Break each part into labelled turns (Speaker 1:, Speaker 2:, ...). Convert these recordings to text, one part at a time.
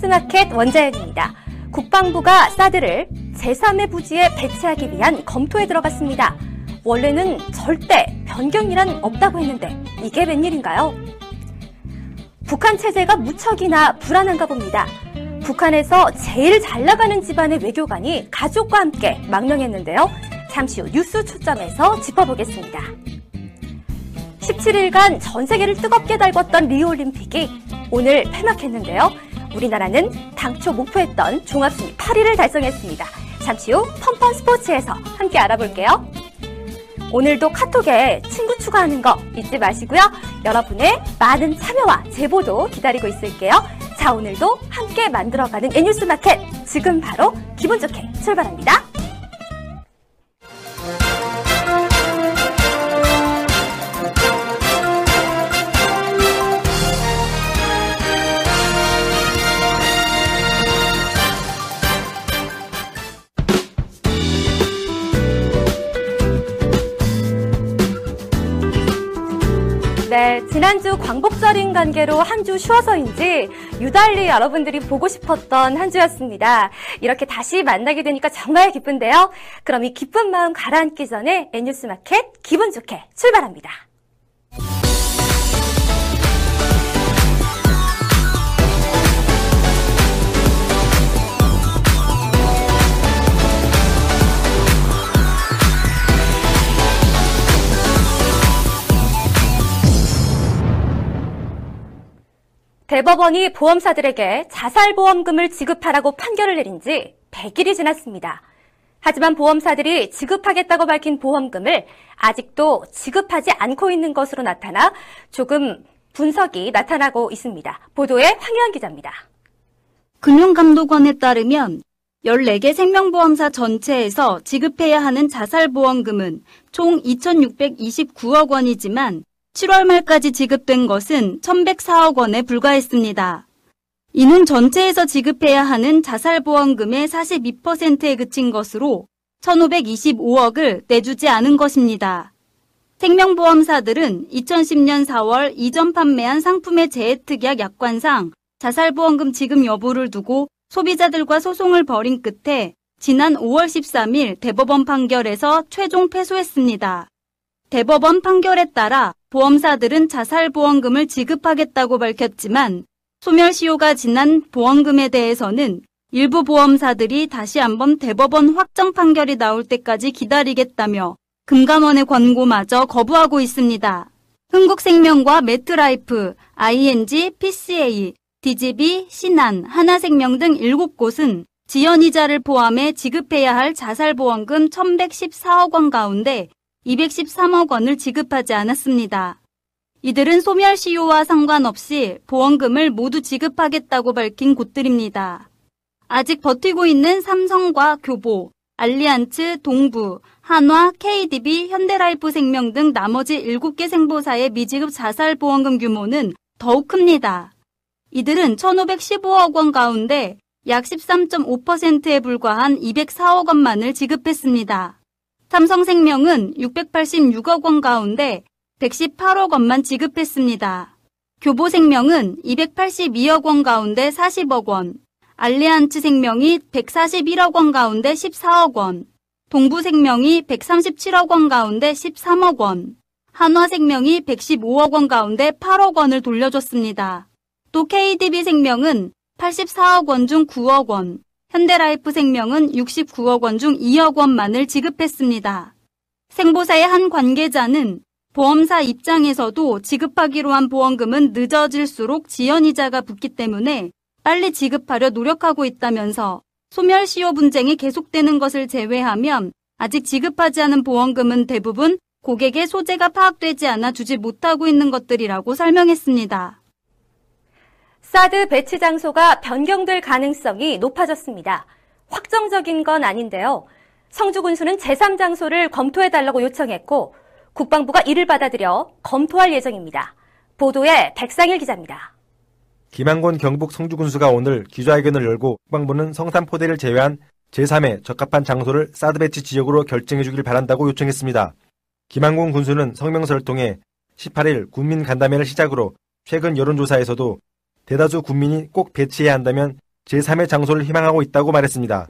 Speaker 1: N뉴스마켓 원자연입니다. 국방부가 사드를 제3의 부지에 배치하기 위한 검토에 들어갔습니다. 원래는 절대 변경이란 없다고 했는데 이게 웬일인가요? 북한 체제가 무척이나 불안한가 봅니다. 북한에서 제일 잘 나가는 집안의 외교관이 가족과 함께 망명했는데요. 잠시 후 뉴스 초점에서 짚어보겠습니다. 17일간 전 세계를 뜨겁게 달궜던 리우올림픽이 오늘 폐막했는데요. 우리나라는 당초 목표했던 종합순위 8위를 달성했습니다. 잠시 후 펀펀 스포츠에서 함께 알아볼게요. 오늘도 카톡에 친구 추가하는 거 잊지 마시고요. 여러분의 많은 참여와 제보도 기다리고 있을게요. 자, 오늘도 함께 만들어가는 N뉴스 마켓 지금 바로 기분 좋게 출발합니다. 네, 지난주 광복절인 관계로 한 주 쉬어서인지 유달리 여러분들이 보고 싶었던 한 주였습니다. 이렇게 다시 만나게 되니까 정말 기쁜데요. 그럼 이 기쁜 마음 가라앉기 전에 N뉴스 마켓 기분 좋게 출발합니다. 대법원이 보험사들에게 자살보험금을 지급하라고 판결을 내린 지 100일이 지났습니다. 하지만 보험사들이 지급하겠다고 밝힌 보험금을 아직도 지급하지 않고 있는 것으로 나타나 조금 분석이 나타나고 있습니다. 보도에 황유한 기자입니다.
Speaker 2: 금융감독원에 따르면 14개 생명보험사 전체에서 지급해야 하는 자살보험금은 총 2,629억 원이지만 7월 말까지 지급된 것은 1,104억 원에 불과했습니다. 이는 전체에서 지급해야 하는 자살보험금의 42%에 그친 것으로 1,525억을 내주지 않은 것입니다. 생명보험사들은 2010년 4월 이전 판매한 상품의 재해특약 약관상 자살보험금 지급 여부를 두고 소비자들과 소송을 벌인 끝에 지난 5월 13일 대법원 판결에서 최종 패소했습니다. 대법원 판결에 따라 보험사들은 자살보험금을 지급하겠다고 밝혔지만 소멸시효가 지난 보험금에 대해서는 일부 보험사들이 다시 한번 대법원 확정 판결이 나올 때까지 기다리겠다며 금감원의 권고마저 거부하고 있습니다. 흥국생명과 매트라이프, ING, PCA, DGB, 신한, 하나생명 등 7곳은 지연이자를 포함해 지급해야 할 자살보험금 1114억 원 가운데 213억 원을 지급하지 않았습니다. 이들은 소멸 시효와 상관없이 보험금을 모두 지급하겠다고 밝힌 곳들입니다. 아직 버티고 있는 삼성과 교보, 알리안츠, 동부, 한화, KDB, 현대라이프 생명 등 나머지 7개 생보사의 미지급 자살보험금 규모는 더욱 큽니다. 이들은 1,515억 원 가운데 약 13.5%에 불과한 204억 원만을 지급했습니다. 삼성생명은 686억 원 가운데 118억 원만 지급했습니다. 교보생명은 282억 원 가운데 40억 원, 알리안츠 생명이 141억 원 가운데 14억 원, 동부생명이 137억 원 가운데 13억 원, 한화생명이 115억 원 가운데 8억 원을 돌려줬습니다. 또 KDB생명은 84억 원 중 9억 원, 현대라이프 생명은 69억 원 중 2억 원만을 지급했습니다. 생보사의 한 관계자는 보험사 입장에서도 지급하기로 한 보험금은 늦어질수록 지연이자가 붙기 때문에 빨리 지급하려 노력하고 있다면서 소멸시효 분쟁이 계속되는 것을 제외하면 아직 지급하지 않은 보험금은 대부분 고객의 소재가 파악되지 않아 주지 못하고 있는 것들이라고 설명했습니다.
Speaker 1: 사드 배치 장소가 변경될 가능성이 높아졌습니다. 확정적인 건 아닌데요. 성주군수는 제3장소를 검토해달라고 요청했고 국방부가 이를 받아들여 검토할 예정입니다. 보도에 백상일 기자입니다.
Speaker 3: 김한곤 경북 성주군수가 오늘 기자회견을 열고 국방부는 성산포대를 제외한 제3의 적합한 장소를 사드 배치 지역으로 결정해 주길 바란다고 요청했습니다. 김한곤 군수는 성명서를 통해 18일 국민 간담회를 시작으로 최근 여론조사에서도 대다수 국민이 꼭 배치해야 한다면 제3의 장소를 희망하고 있다고 말했습니다.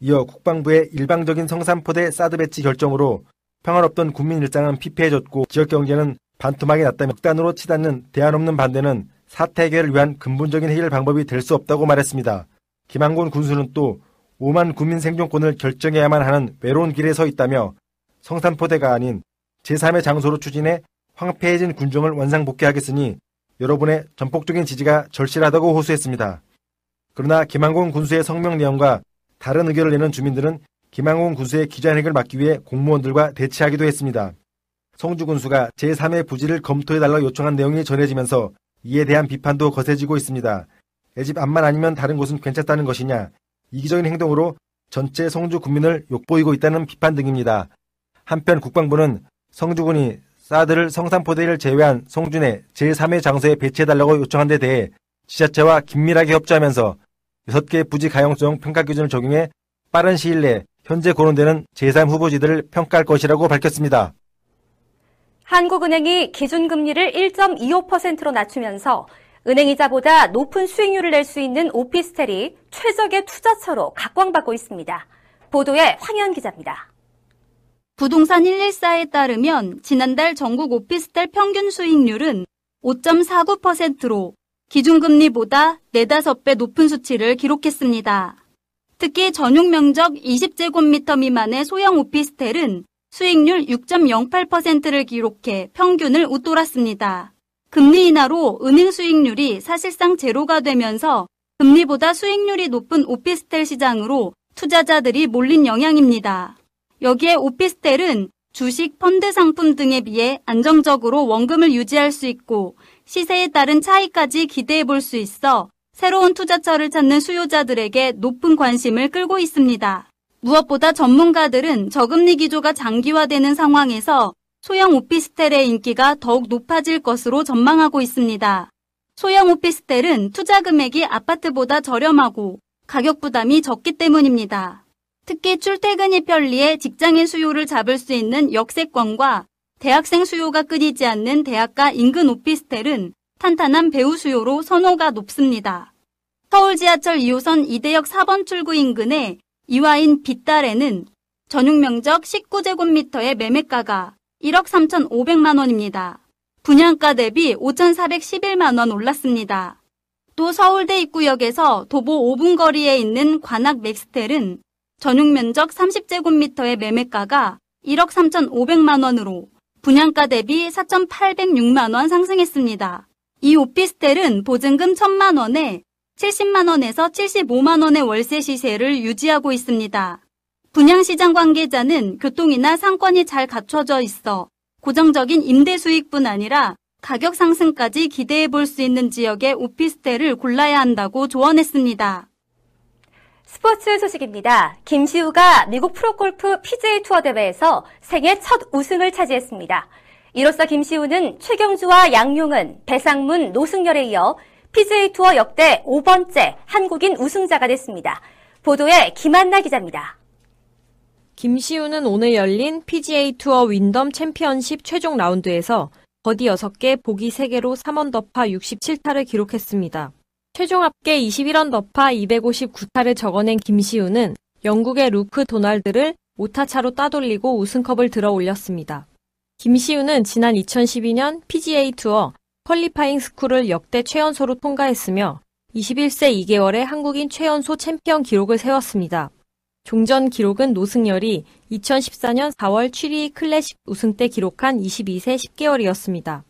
Speaker 3: 이어 국방부의 일방적인 성산포대 사드 배치 결정으로 평화롭던 국민 일상은 피폐해졌고 지역 경제는 반토막이 났다며 극단으로 치닫는 대안 없는 반대는 사태 해결을 위한 근본적인 해결 방법이 될 수 없다고 말했습니다. 김한곤 군수는 또 5만 국민 생존권을 결정해야만 하는 외로운 길에 서 있다며 성산포대가 아닌 제3의 장소로 추진해 황폐해진 군정을 원상복귀하겠으니 여러분의 전폭적인 지지가 절실하다고 호소했습니다. 그러나 김한곤 군수의 성명 내용과 다른 의견을 내는 주민들은 김한곤 군수의 기자회견을 막기 위해 공무원들과 대치하기도 했습니다. 성주 군수가 제3의 부지를 검토해달라 요청한 내용이 전해지면서 이에 대한 비판도 거세지고 있습니다. 내집 앞만 아니면 다른 곳은 괜찮다는 것이냐, 이기적인 행동으로 전체 성주 국민을 욕보이고 있다는 비판 등입니다. 한편 국방부는 성주군이 사드를 성산포대를 제외한 성준의 제3의 장소에 배치해달라고 요청한 데 대해 지자체와 긴밀하게 협조하면서 6개 부지 가용성 평가 기준을 적용해 빠른 시일 내 현재 거론되는 제3 후보지들을 평가할 것이라고 밝혔습니다.
Speaker 1: 한국은행이 기준금리를 1.25%로 낮추면서 은행이자보다 높은 수익률을 낼 수 있는 오피스텔이 최적의 투자처로 각광받고 있습니다. 보도에 황현 기자입니다.
Speaker 2: 부동산 114에 따르면 지난달 전국 오피스텔 평균 수익률은 5.49%로 기준금리보다 4, 5배 높은 수치를 기록했습니다. 특히 전용 면적 20제곱미터 미만의 소형 오피스텔은 수익률 6.08%를 기록해 평균을 웃돌았습니다. 금리 인하로 은행 수익률이 사실상 제로가 되면서 금리보다 수익률이 높은 오피스텔 시장으로 투자자들이 몰린 영향입니다. 여기에 오피스텔은 주식, 펀드 상품 등에 비해 안정적으로 원금을 유지할 수 있고 시세에 따른 차이까지 기대해 볼 수 있어 새로운 투자처를 찾는 수요자들에게 높은 관심을 끌고 있습니다. 무엇보다 전문가들은 저금리 기조가 장기화되는 상황에서 소형 오피스텔의 인기가 더욱 높아질 것으로 전망하고 있습니다. 소형 오피스텔은 투자 금액이 아파트보다 저렴하고 가격 부담이 적기 때문입니다. 특히 출퇴근이 편리해 직장인 수요를 잡을 수 있는 역세권과 대학생 수요가 끊이지 않는 대학가 인근 오피스텔은 탄탄한 배우 수요로 선호가 높습니다. 서울 지하철 2호선 이대역 4번 출구 인근의 이화인 빗달에는 전용 면적 19제곱미터의 매매가가 1억 3,500만 원입니다. 분양가 대비 5,411만 원 올랐습니다. 또 서울대 입구역에서 도보 5분 거리에 있는 관악 맥스텔은 전용 면적 30제곱미터의 매매가가 1억 3,500만 원으로 분양가 대비 4,806만 원 상승했습니다. 이 오피스텔은 보증금 1,000만 원에 70만 원에서 75만 원의 월세 시세를 유지하고 있습니다. 분양시장 관계자는 교통이나 상권이 잘 갖춰져 있어 고정적인 임대 수익뿐 아니라 가격 상승까지 기대해 볼 수 있는 지역의 오피스텔을 골라야 한다고 조언했습니다.
Speaker 1: 스포츠 소식입니다. 김시우가 미국 프로골프 PGA 투어 대회에서 생애 첫 우승을 차지했습니다. 이로써 김시우는 최경주와 양용은, 배상문, 노승열에 이어 PGA 투어 역대 5번째 한국인 우승자가 됐습니다. 보도에 김한나 기자입니다.
Speaker 4: 김시우는 오늘 열린 PGA 투어 윈덤 챔피언십 최종 라운드에서 버디 6개, 보기 3개로 3언더파 67타를 기록했습니다. 최종 합계 21언더파 259타를 적어낸 김시우는 영국의 루크 도날드를 5타 차로 따돌리고 우승컵을 들어 올렸습니다. 김시우는 지난 2012년 PGA 투어 qualifying school을 역대 최연소로 통과했으며 21세 2개월의 한국인 최연소 챔피언 기록을 세웠습니다. 종전 기록은 노승열이 2014년 4월 취리히 클래식 우승 때 기록한 22세 10개월이었습니다.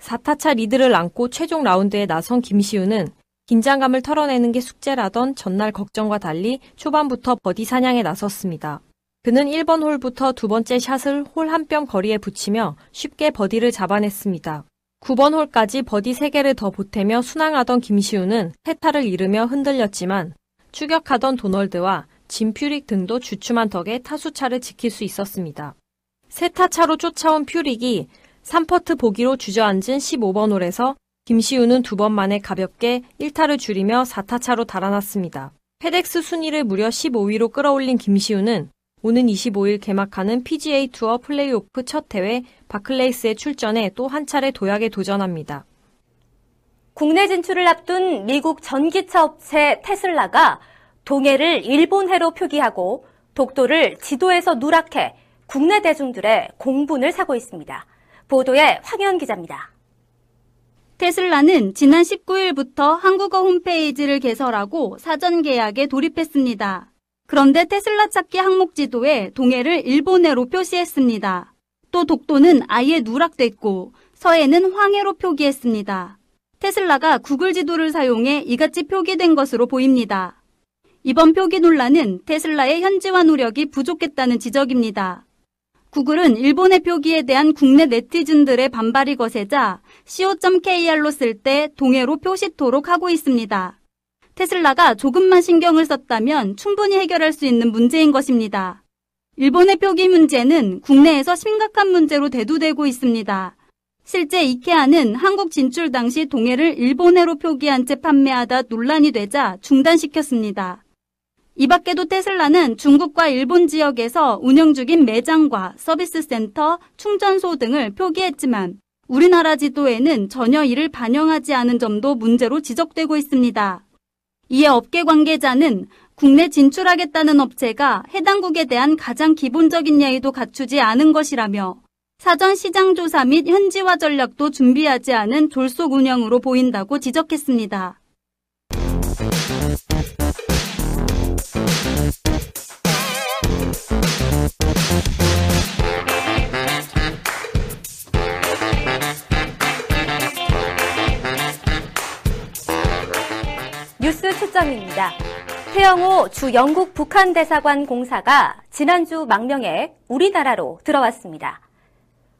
Speaker 4: 4타차 리드를 안고 최종 라운드에 나선 김시우는 긴장감을 털어내는 게 숙제라던 전날 걱정과 달리 초반부터 버디 사냥에 나섰습니다. 그는 1번 홀부터 두 번째 샷을 홀 한 뼘 거리에 붙이며 쉽게 버디를 잡아냈습니다. 9번 홀까지 버디 3개를 더 보태며 순항하던 김시우는 세 타를 잃으며 흔들렸지만 추격하던 도널드와 짐 퓨릭 등도 주춤한 덕에 타수차를 지킬 수 있었습니다. 세 타 차로 쫓아온 퓨릭이 3퍼트 보기로 주저앉은 15번 홀에서 김시우는 두 번 만에 가볍게 1타를 줄이며 4타 차로 달아났습니다. 페덱스 순위를 무려 15위로 끌어올린 김시우는 오는 25일 개막하는 PGA 투어 플레이오프 첫 대회 바클레이스에 출전해 또 한 차례 도약에 도전합니다.
Speaker 1: 국내 진출을 앞둔 미국 전기차 업체 테슬라가 동해를 일본해로 표기하고 독도를 지도에서 누락해 국내 대중들의 공분을 사고 있습니다. 보도에 황현 기자입니다.
Speaker 2: 테슬라는 지난 19일부터 한국어 홈페이지를 개설하고 사전 계약에 돌입했습니다. 그런데 테슬라 찾기 항목 지도에 동해를 일본해로 표시했습니다. 또 독도는 아예 누락됐고 서해는 황해로 표기했습니다. 테슬라가 구글 지도를 사용해 이같이 표기된 것으로 보입니다. 이번 표기 논란은 테슬라의 현지화 노력이 부족했다는 지적입니다. 구글은 일본의 표기에 대한 국내 네티즌들의 반발이 거세자 co.kr로 쓸 때 동해로 표시토록 하고 있습니다. 테슬라가 조금만 신경을 썼다면 충분히 해결할 수 있는 문제인 것입니다. 일본의 표기 문제는 국내에서 심각한 문제로 대두되고 있습니다. 실제 이케아는 한국 진출 당시 동해를 일본해로 표기한 채 판매하다 논란이 되자 중단시켰습니다. 이 밖에도 테슬라는 중국과 일본 지역에서 운영 중인 매장과 서비스 센터, 충전소 등을 표기했지만 우리나라 지도에는 전혀 이를 반영하지 않은 점도 문제로 지적되고 있습니다. 이에 업계 관계자는 국내 진출하겠다는 업체가 해당국에 대한 가장 기본적인 예의도 갖추지 않은 것이라며 사전 시장 조사 및 현지화 전략도 준비하지 않은 졸속 운영으로 보인다고 지적했습니다.
Speaker 1: 뉴스 초점입니다. 태영호 주 영국 북한 대사관 공사가 지난주 망명해 우리나라로 들어왔습니다.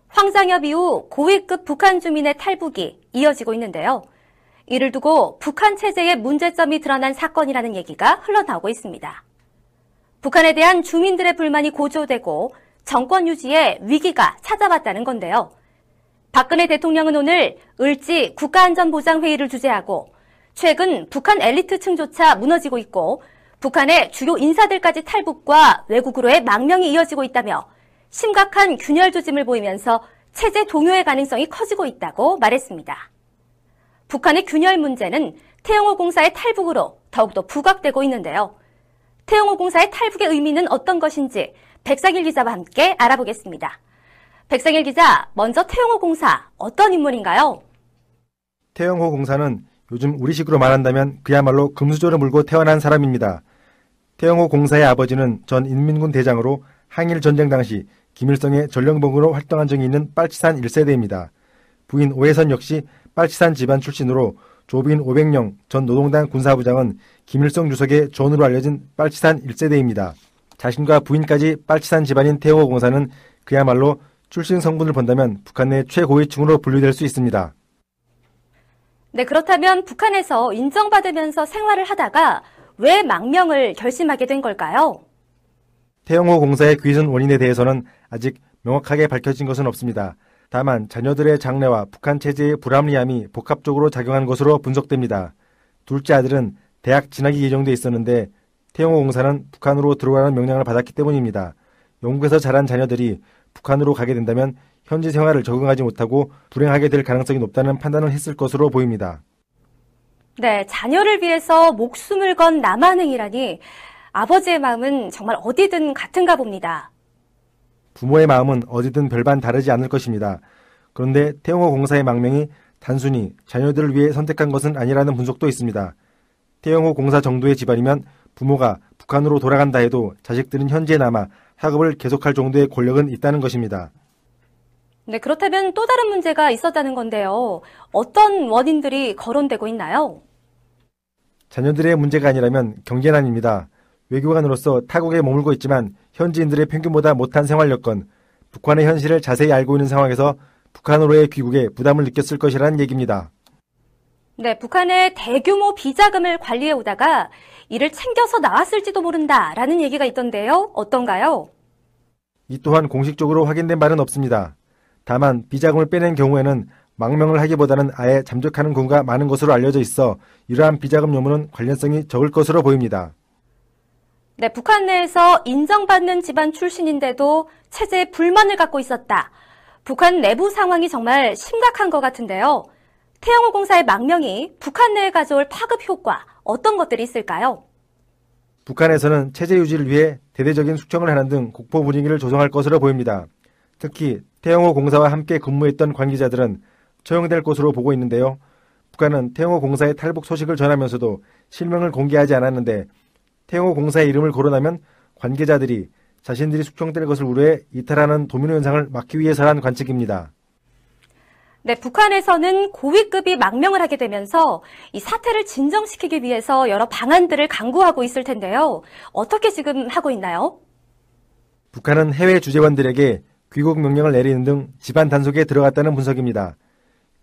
Speaker 1: 황장엽 이후 고위급 북한 주민의 탈북이 이어지고 있는데요. 이를 두고 북한 체제의 문제점이 드러난 사건이라는 얘기가 흘러나오고 있습니다. 북한에 대한 주민들의 불만이 고조되고 정권 유지에 위기가 찾아왔다는 건데요. 박근혜 대통령은 오늘 을지 국가안전보장회의를 주재하고 최근 북한 엘리트층조차 무너지고 있고 북한의 주요 인사들까지 탈북과 외국으로의 망명이 이어지고 있다며 심각한 균열 조짐을 보이면서 체제 동요의 가능성이 커지고 있다고 말했습니다. 북한의 균열 문제는 태영호 공사의 탈북으로 더욱더 부각되고 있는데요. 태영호 공사의 탈북의 의미는 어떤 것인지 백상일 기자와 함께 알아보겠습니다. 백상일 기자, 먼저 태영호 공사 어떤 인물인가요?
Speaker 3: 태영호 공사는 요즘 우리식으로 말한다면 그야말로 금수저를 물고 태어난 사람입니다. 태영호 공사의 아버지는 전 인민군 대장으로 항일 전쟁 당시 김일성의 전령병으로 활동한 적이 있는 빨치산 1세대입니다. 부인 오혜선 역시 빨치산 집안 출신으로 조부인 오백룡 전 노동당 군사부장은 김일성 주석의 존으로 알려진 빨치산 1세대입니다. 자신과 부인까지 빨치산 집안인 태영호 공사는 그야말로 출신 성분을 본다면 북한 내 최고위층으로 분류될 수 있습니다.
Speaker 1: 네, 그렇다면 북한에서 인정받으면서 생활을 하다가 왜 망명을 결심하게 된 걸까요?
Speaker 3: 태영호 공사의 귀순 원인에 대해서는 아직 명확하게 밝혀진 것은 없습니다. 다만 자녀들의 장래와 북한 체제의 불합리함이 복합적으로 작용한 것으로 분석됩니다. 둘째 아들은 대학 진학이 예정돼 있었는데 태영호 공사는 북한으로 들어가는 명령을 받았기 때문입니다. 영국에서 자란 자녀들이 북한으로 가게 된다면 현지 생활을 적응하지 못하고 불행하게 될 가능성이 높다는 판단을 했을 것으로 보입니다.
Speaker 1: 네, 자녀를 위해서 목숨을 건 남한행이라니 아버지의 마음은 정말 어디든 같은가 봅니다.
Speaker 3: 부모의 마음은 어디든 별반 다르지 않을 것입니다. 그런데 태영호 공사의 망명이 단순히 자녀들을 위해 선택한 것은 아니라는 분석도 있습니다. 태영호 공사 정도의 집안이면 부모가 북한으로 돌아간다 해도 자식들은 현지에 남아 학업을 계속할 정도의 권력은 있다는 것입니다.
Speaker 1: 네, 그렇다면 또 다른 문제가 있었다는 건데요. 어떤 원인들이 거론되고 있나요?
Speaker 3: 자녀들의 문제가 아니라면 경제난입니다. 외교관으로서 타국에 머물고 있지만 현지인들의 평균보다 못한 생활 여건, 북한의 현실을 자세히 알고 있는 상황에서 북한으로의 귀국에 부담을 느꼈을 것이라는 얘기입니다.
Speaker 1: 네, 북한의 대규모 비자금을 관리해 오다가 이를 챙겨서 나왔을지도 모른다라는 얘기가 있던데요. 어떤가요?
Speaker 3: 이 또한 공식적으로 확인된 바는 없습니다. 다만 비자금을 빼낸 경우에는 망명을 하기보다는 아예 잠적하는 경우가 많은 것으로 알려져 있어 이러한 비자금 요문은 관련성이 적을 것으로 보입니다.
Speaker 1: 네, 북한 내에서 인정받는 집안 출신인데도 체제에 불만을 갖고 있었다. 북한 내부 상황이 정말 심각한 것 같은데요. 태영호 공사의 망명이 북한 내에 가져올 파급 효과 어떤 것들이 있을까요?
Speaker 3: 북한에서는 체제 유지를 위해 대대적인 숙청을 하는 등 국보 분위기를 조성할 것으로 보입니다. 특히 태영호 공사와 함께 근무했던 관계자들은 처형될 것으로 보고 있는데요. 북한은 태영호 공사의 탈북 소식을 전하면서도 실명을 공개하지 않았는데 태영호 공사의 이름을 거론하면 관계자들이 자신들이 숙청될 것을 우려해 이탈하는 도미노 현상을 막기 위해서란 관측입니다.
Speaker 1: 네, 북한에서는 고위급이 망명을 하게 되면서 이 사태를 진정시키기 위해서 여러 방안들을 강구하고 있을 텐데요. 어떻게 지금 하고 있나요?
Speaker 3: 북한은 해외 주재원들에게 귀국 명령을 내리는 등 집안 단속에 들어갔다는 분석입니다.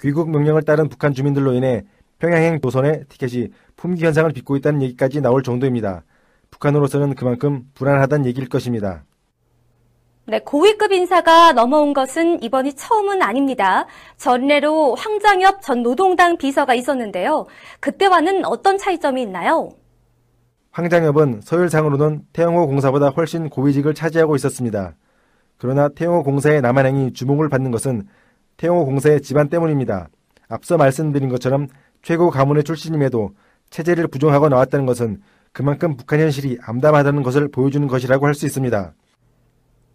Speaker 3: 귀국 명령을 따른 북한 주민들로 인해 평양행 도선의 티켓이 품귀 현상을 빚고 있다는 얘기까지 나올 정도입니다. 북한으로서는 그만큼 불안하다는 얘기일 것입니다.
Speaker 1: 네, 고위급 인사가 넘어온 것은 이번이 처음은 아닙니다. 전례로 황장엽 전 노동당 비서가 있었는데요. 그때와는 어떤 차이점이 있나요?
Speaker 3: 황장엽은 서열상으로는 태영호 공사보다 훨씬 고위직을 차지하고 있었습니다. 그러나 태영호 공사의 남한행이 주목을 받는 것은 태영호 공사의 집안 때문입니다. 앞서 말씀드린 것처럼 최고 가문의 출신임에도 체제를 부정하고 나왔다는 것은 그만큼 북한 현실이 암담하다는 것을 보여주는 것이라고 할 수 있습니다.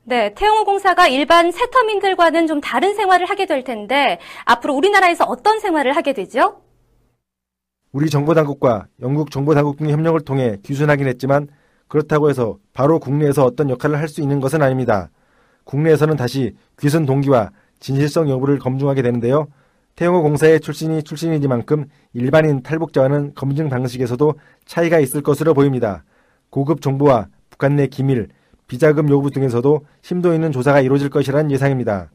Speaker 1: 네, 태영호 공사가 일반 세터민들과는 좀 다른 생활을 하게 될 텐데 앞으로 우리나라에서 어떤 생활을 하게 되죠?
Speaker 3: 우리 정보당국과 영국 정보당국 등의 협력을 통해 귀순하긴 했지만 그렇다고 해서 바로 국내에서 어떤 역할을 할 수 있는 것은 아닙니다. 국내에서는 다시 귀순 동기와 진실성 여부를 검증하게 되는데요. 태영호 공사의 출신이 출신이니만큼 일반인 탈북자와는 검증 방식에서도 차이가 있을 것으로 보입니다. 고급 정보와 북한 내 기밀, 비자금 요구 등에서도 심도 있는 조사가 이루어질 것이라는 예상입니다.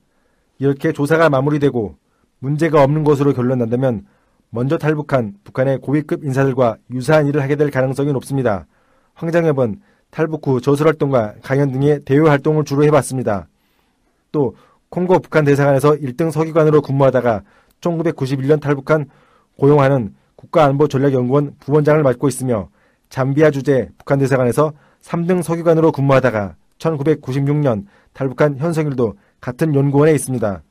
Speaker 3: 이렇게 조사가 마무리되고 문제가 없는 것으로 결론난다면 먼저 탈북한 북한의 고위급 인사들과 유사한 일을 하게 될 가능성이 높습니다. 황장엽은 탈북 후 저술활동과 강연 등의 대외 활동을 주로 해봤습니다. 또 콩고 북한 대사관에서 1등 서기관으로 근무하다가 1991년 탈북한 고용하는 국가안보전략연구원 부원장을 맡고 있으며 잠비아 주재 북한 대사관에서 3등 서기관으로 근무하다가 1996년 탈북한 현성일도 같은 연구원에 있습니다.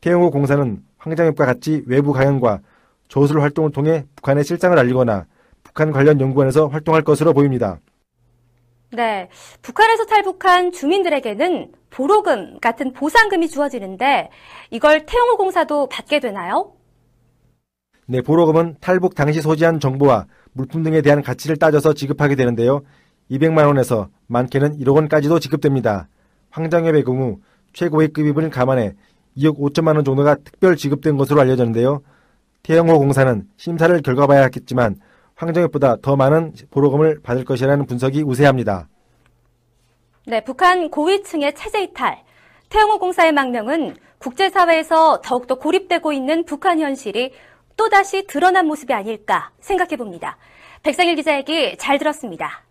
Speaker 3: 태영호 공사는 황장엽과 같이 외부 강연과 저술 활동을 통해 북한의 실상을 알리거나 북한 관련 연구원에서 활동할 것으로 보입니다.
Speaker 1: 네, 북한에서 탈북한 주민들에게는 보로금 같은 보상금이 주어지는데 이걸 태영호 공사도 받게 되나요?
Speaker 3: 네, 보로금은 탈북 당시 소지한 정보와 물품 등에 대한 가치를 따져서 지급하게 되는데요. 200만 원에서 많게는 1억 원까지도 지급됩니다. 황장엽의 경우 최고의 급입을 감안해 2억 5천만 원 정도가 특별 지급된 것으로 알려졌는데요. 태영호 공사는 심사를 결과 봐야 하겠지만 황정엽보다 더 많은 보로금을 받을 것이라는 분석이 우세합니다.
Speaker 1: 네, 북한 고위층의 체제 이탈, 태영호 공사의 망명은 국제사회에서 더욱더 고립되고 있는 북한 현실이 또다시 드러난 모습이 아닐까 생각해 봅니다. 백상일 기자 얘기 잘 들었습니다.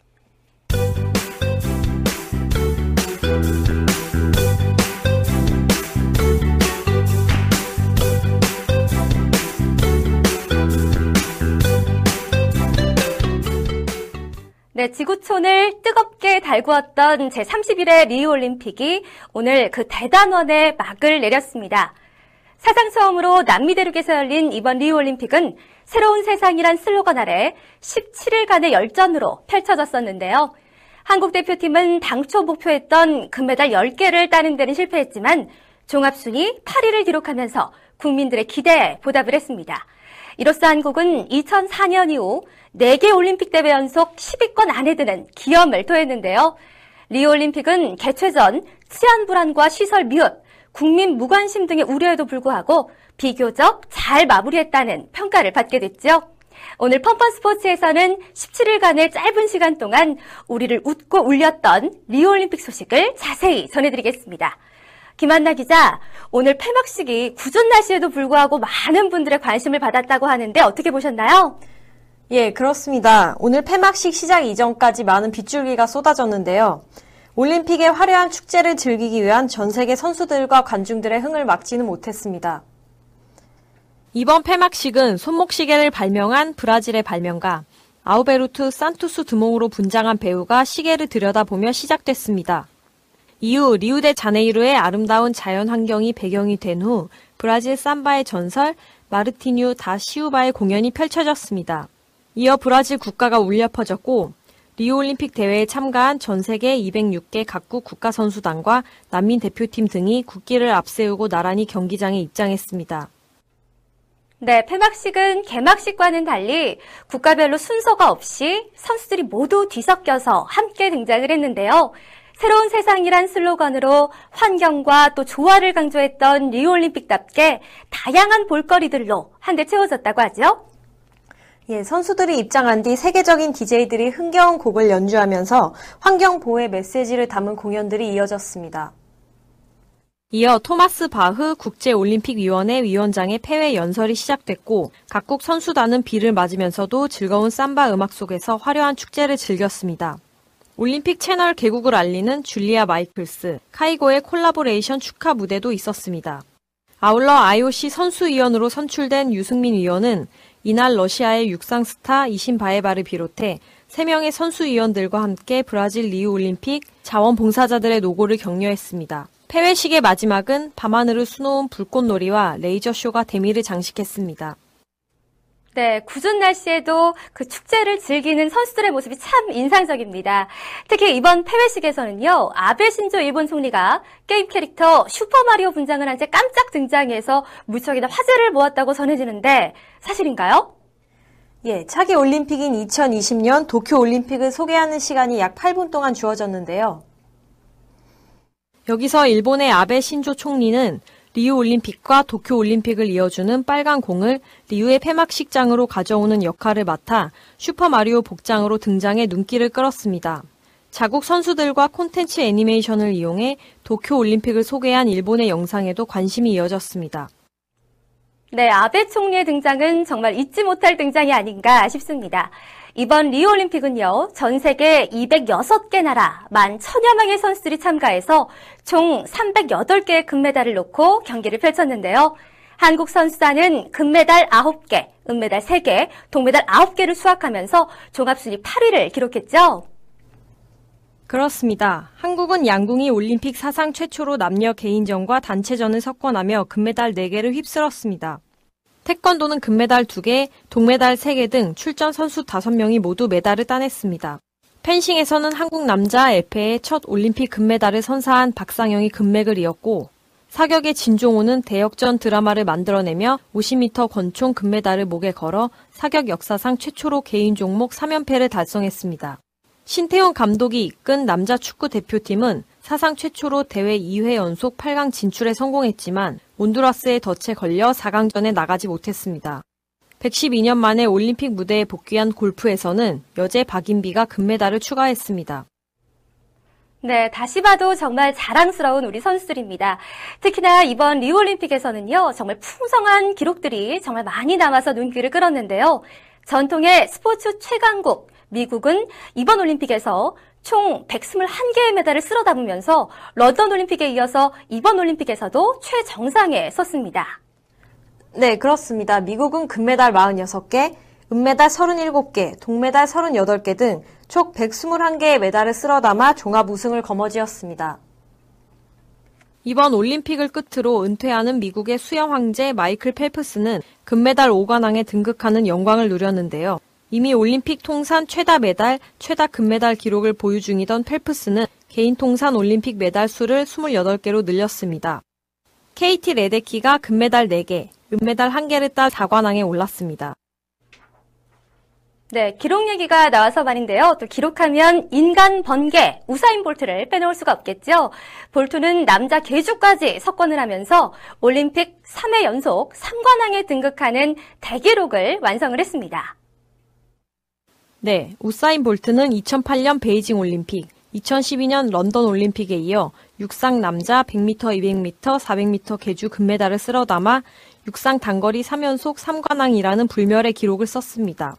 Speaker 1: 네, 지구촌을 뜨겁게 달구었던 제31회 리우올림픽이 오늘 그 대단원의 막을 내렸습니다. 사상 처음으로 남미 대륙에서 열린 이번 리우올림픽은 새로운 세상이란 슬로건 아래 17일간의 열전으로 펼쳐졌었는데요. 한국 대표팀은 당초 목표했던 금메달 10개를 따는 데는 실패했지만 종합순위 8위를 기록하면서 국민들의 기대에 보답을 했습니다. 이로써 한국은 2004년 이후 4개 올림픽 대회 연속 10위권 안에 드는 기염을 토했는데요. 리오올림픽은 개최 전 치안 불안과 시설 미흡, 국민 무관심 등의 우려에도 불구하고 비교적 잘 마무리했다는 평가를 받게 됐죠. 오늘 펀펀 스포츠에서는 17일간의 짧은 시간 동안 우리를 웃고 울렸던 리오올림픽 소식을 자세히 전해드리겠습니다. 김한나 기자, 오늘 폐막식이 구전 날씨에도 불구하고 많은 분들의 관심을 받았다고 하는데 어떻게 보셨나요?
Speaker 4: 예, 그렇습니다. 오늘 폐막식 시작 이전까지 많은 빗줄기가 쏟아졌는데요. 올림픽의 화려한 축제를 즐기기 위한 전 세계 선수들과 관중들의 흥을 막지는 못했습니다. 이번 폐막식은 손목시계를 발명한 브라질의 발명가 아우베르투 산투스 뒤몽으로 분장한 배우가 시계를 들여다보며 시작됐습니다. 이후 리우데 자네이루의 아름다운 자연 환경이 배경이 된 후 브라질 삼바의 전설 마르티뉴 다 시우바의 공연이 펼쳐졌습니다. 이어 브라질 국가가 울려 퍼졌고 리우올림픽 대회에 참가한 전 세계 206개 각국 국가 선수단과 난민 대표팀 등이 국기를 앞세우고 나란히 경기장에 입장했습니다.
Speaker 1: 네, 폐막식은 개막식과는 달리 국가별로 순서가 없이 선수들이 모두 뒤섞여서 함께 등장을 했는데요. 새로운 세상이란 슬로건으로 환경과 또 조화를 강조했던 리우올림픽답게 다양한 볼거리들로 한데 채워졌다고 하죠.
Speaker 5: 예, 선수들이 입장한 뒤 세계적인 DJ들이 흥겨운 곡을 연주하면서 환경 보호의 메시지를 담은 공연들이 이어졌습니다.
Speaker 4: 이어 토마스 바흐 국제올림픽위원회 위원장의 폐회 연설이 시작됐고 각국 선수단은 비를 맞으면서도 즐거운 삼바 음악 속에서 화려한 축제를 즐겼습니다. 올림픽 채널 개국을 알리는 줄리아 마이클스, 카이고의 콜라보레이션 축하 무대도 있었습니다. 아울러 IOC 선수위원으로 선출된 유승민 위원은 이날 러시아의 육상 스타 이신바에바를 비롯해 3명의 선수위원들과 함께 브라질 리우 올림픽 자원봉사자들의 노고를 격려했습니다. 폐회식의 마지막은 밤하늘을 수놓은 불꽃놀이와 레이저쇼가 대미를 장식했습니다.
Speaker 1: 네, 굳은 날씨에도 그 축제를 즐기는 선수들의 모습이 참 인상적입니다. 특히 이번 폐회식에서는요, 아베 신조 일본 총리가 게임 캐릭터 슈퍼마리오 분장을 한 채 깜짝 등장해서 무척이나 화제를 모았다고 전해지는데 사실인가요?
Speaker 5: 예, 차기 올림픽인 2020년 도쿄 올림픽을 소개하는 시간이 약 8분 동안 주어졌는데요.
Speaker 4: 여기서 일본의 아베 신조 총리는 리우 올림픽과 도쿄 올림픽을 이어주는 빨간 공을 리우의 폐막식장으로 가져오는 역할을 맡아 슈퍼마리오 복장으로 등장해 눈길을 끌었습니다. 자국 선수들과 콘텐츠 애니메이션을 이용해 도쿄 올림픽을 소개한 일본의 영상에도 관심이 이어졌습니다.
Speaker 1: 네, 아베 총리의 등장은 정말 잊지 못할 등장이 아닌가 싶습니다. 이번 리우올림픽은요, 전 세계 206개 나라, 만 천여 명의 선수들이 참가해서 총 308개의 금메달을 놓고 경기를 펼쳤는데요. 한국 선수단은 금메달 9개, 은메달 3개, 동메달 9개를 수확하면서 종합순위 8위를 기록했죠.
Speaker 4: 그렇습니다. 한국은 양궁이 올림픽 사상 최초로 남녀 개인전과 단체전을 석권하며 금메달 4개를 휩쓸었습니다. 태권도는 금메달 2개, 동메달 3개 등 출전 선수 5명이 모두 메달을 따냈습니다. 펜싱에서는 한국 남자 에페의 첫 올림픽 금메달을 선사한 박상영이 금맥을 이었고 사격의 진종호는 대역전 드라마를 만들어내며 50m 권총 금메달을 목에 걸어 사격 역사상 최초로 개인 종목 3연패를 달성했습니다. 신태용 감독이 이끈 남자 축구 대표팀은 사상 최초로 대회 2회 연속 8강 진출에 성공했지만 온두라스의 덫에 걸려 4강전에 나가지 못했습니다. 112년 만에 올림픽 무대에 복귀한 골프에서는 여제 박인비가 금메달을 추가했습니다.
Speaker 1: 네, 다시 봐도 정말 자랑스러운 우리 선수들입니다. 특히나 이번 리우올림픽에서는요, 정말 풍성한 기록들이 정말 많이 남아서 눈길을 끌었는데요. 전통의 스포츠 최강국, 미국은 이번 올림픽에서 총 121개의 메달을 쓸어 담으면서 런던 올림픽에 이어서 이번 올림픽에서도 최정상에 섰습니다.
Speaker 5: 네, 그렇습니다. 미국은 금메달 46개, 은메달 37개, 동메달 38개 등 총 121개의 메달을 쓸어 담아 종합 우승을 거머쥐었습니다.
Speaker 4: 이번 올림픽을 끝으로 은퇴하는 미국의 수영 황제 마이클 펠프스는 금메달 5관왕에 등극하는 영광을 누렸는데요. 이미 올림픽 통산 최다 메달, 최다 금메달 기록을 보유 중이던 펠프스는 개인 통산 올림픽 메달 수를 28개로 늘렸습니다. KT 레데키가 금메달 4개, 은메달 1개를 따 4관왕에 올랐습니다.
Speaker 1: 네, 기록 얘기가 나와서 말인데요. 또 기록하면 인간 번개, 우사인 볼트를 빼놓을 수가 없겠죠. 볼트는 남자 계주까지 석권을 하면서 올림픽 3회 연속 3관왕에 등극하는 대기록을 완성을 했습니다.
Speaker 4: 네, 우사인 볼트는 2008년 베이징 올림픽, 2012년 런던 올림픽에 이어 육상 남자 100m, 200m, 400m 계주 금메달을 쓸어 담아 육상 단거리 3연속 3관왕이라는 불멸의 기록을 썼습니다.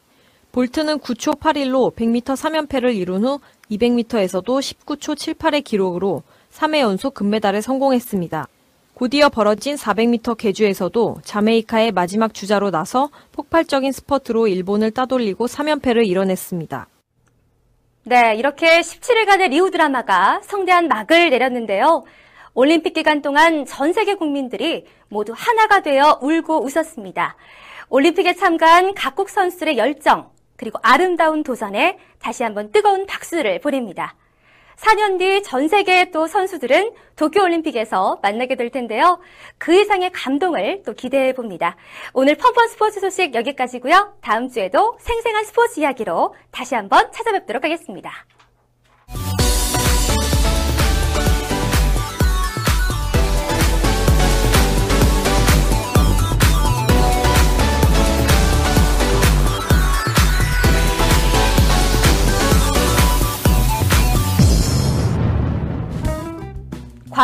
Speaker 4: 볼트는 9초 81로 100m 3연패를 이룬 후 200m에서도 19초 78의 기록으로 3회 연속 금메달에 성공했습니다. 곧이어 벌어진 400m 계주에서도 자메이카의 마지막 주자로 나서 폭발적인 스퍼트로 일본을 따돌리고 3연패를 이뤄냈습니다.
Speaker 1: 네, 이렇게 17일간의 리우 드라마가 성대한 막을 내렸는데요. 올림픽 기간 동안 전 세계 국민들이 모두 하나가 되어 울고 웃었습니다. 올림픽에 참가한 각국 선수들의 열정, 그리고 아름다운 도전에 다시 한번 뜨거운 박수를 보냅니다. 4년 뒤 전 세계의 또 선수들은 도쿄올림픽에서 만나게 될 텐데요. 그 이상의 감동을 또 기대해 봅니다. 오늘 펀펀 스포츠 소식 여기까지고요. 다음 주에도 생생한 스포츠 이야기로 다시 한번 찾아뵙도록 하겠습니다.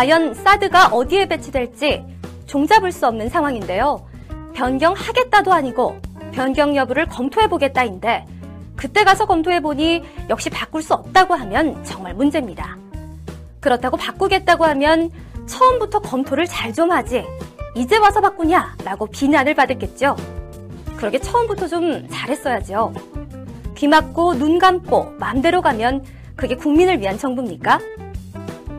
Speaker 1: 과연 사드가 어디에 배치될지 종잡을 수 없는 상황인데요. 변경하겠다도 아니고 변경 여부를 검토해보겠다인데 그때 가서 검토해보니 역시 바꿀 수 없다고 하면 정말 문제입니다. 그렇다고 바꾸겠다고 하면 처음부터 검토를 잘 좀 하지 이제 와서 바꾸냐 라고 비난을 받았겠죠. 그러게 처음부터 좀 잘했어야죠. 귀 막고 눈 감고 맘대로 가면 그게 국민을 위한 정부입니까?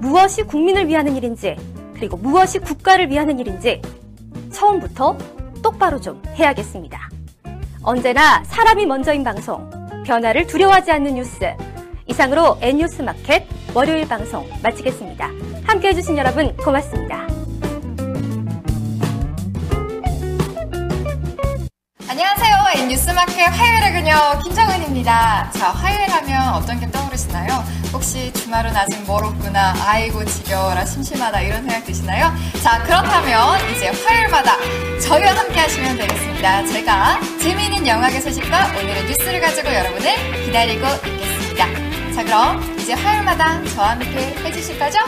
Speaker 1: 무엇이 국민을 위하는 일인지, 그리고 무엇이 국가를 위하는 일인지 처음부터 똑바로 좀 해야겠습니다. 언제나 사람이 먼저인 방송, 변화를 두려워하지 않는 뉴스. 이상으로 N뉴스 마켓 월요일 방송 마치겠습니다. 함께 해주신 여러분 고맙습니다.
Speaker 6: 안녕하세요. N뉴스마켓 화요일의 그녀 김정은입니다. 자, 화요일 하면 어떤 게 떠오르시나요? 혹시 주말은 아직 멀었구나, 아이고 지겨워라, 심심하다 이런 생각 드시나요? 자, 그렇다면 이제 화요일마다 저희와 함께 하시면 되겠습니다. 제가 재미있는 영화계 소식과 오늘의 뉴스를 가지고 여러분을 기다리고 있겠습니다. 자, 그럼 이제 화요일마다 저와 함께 해주실 거죠?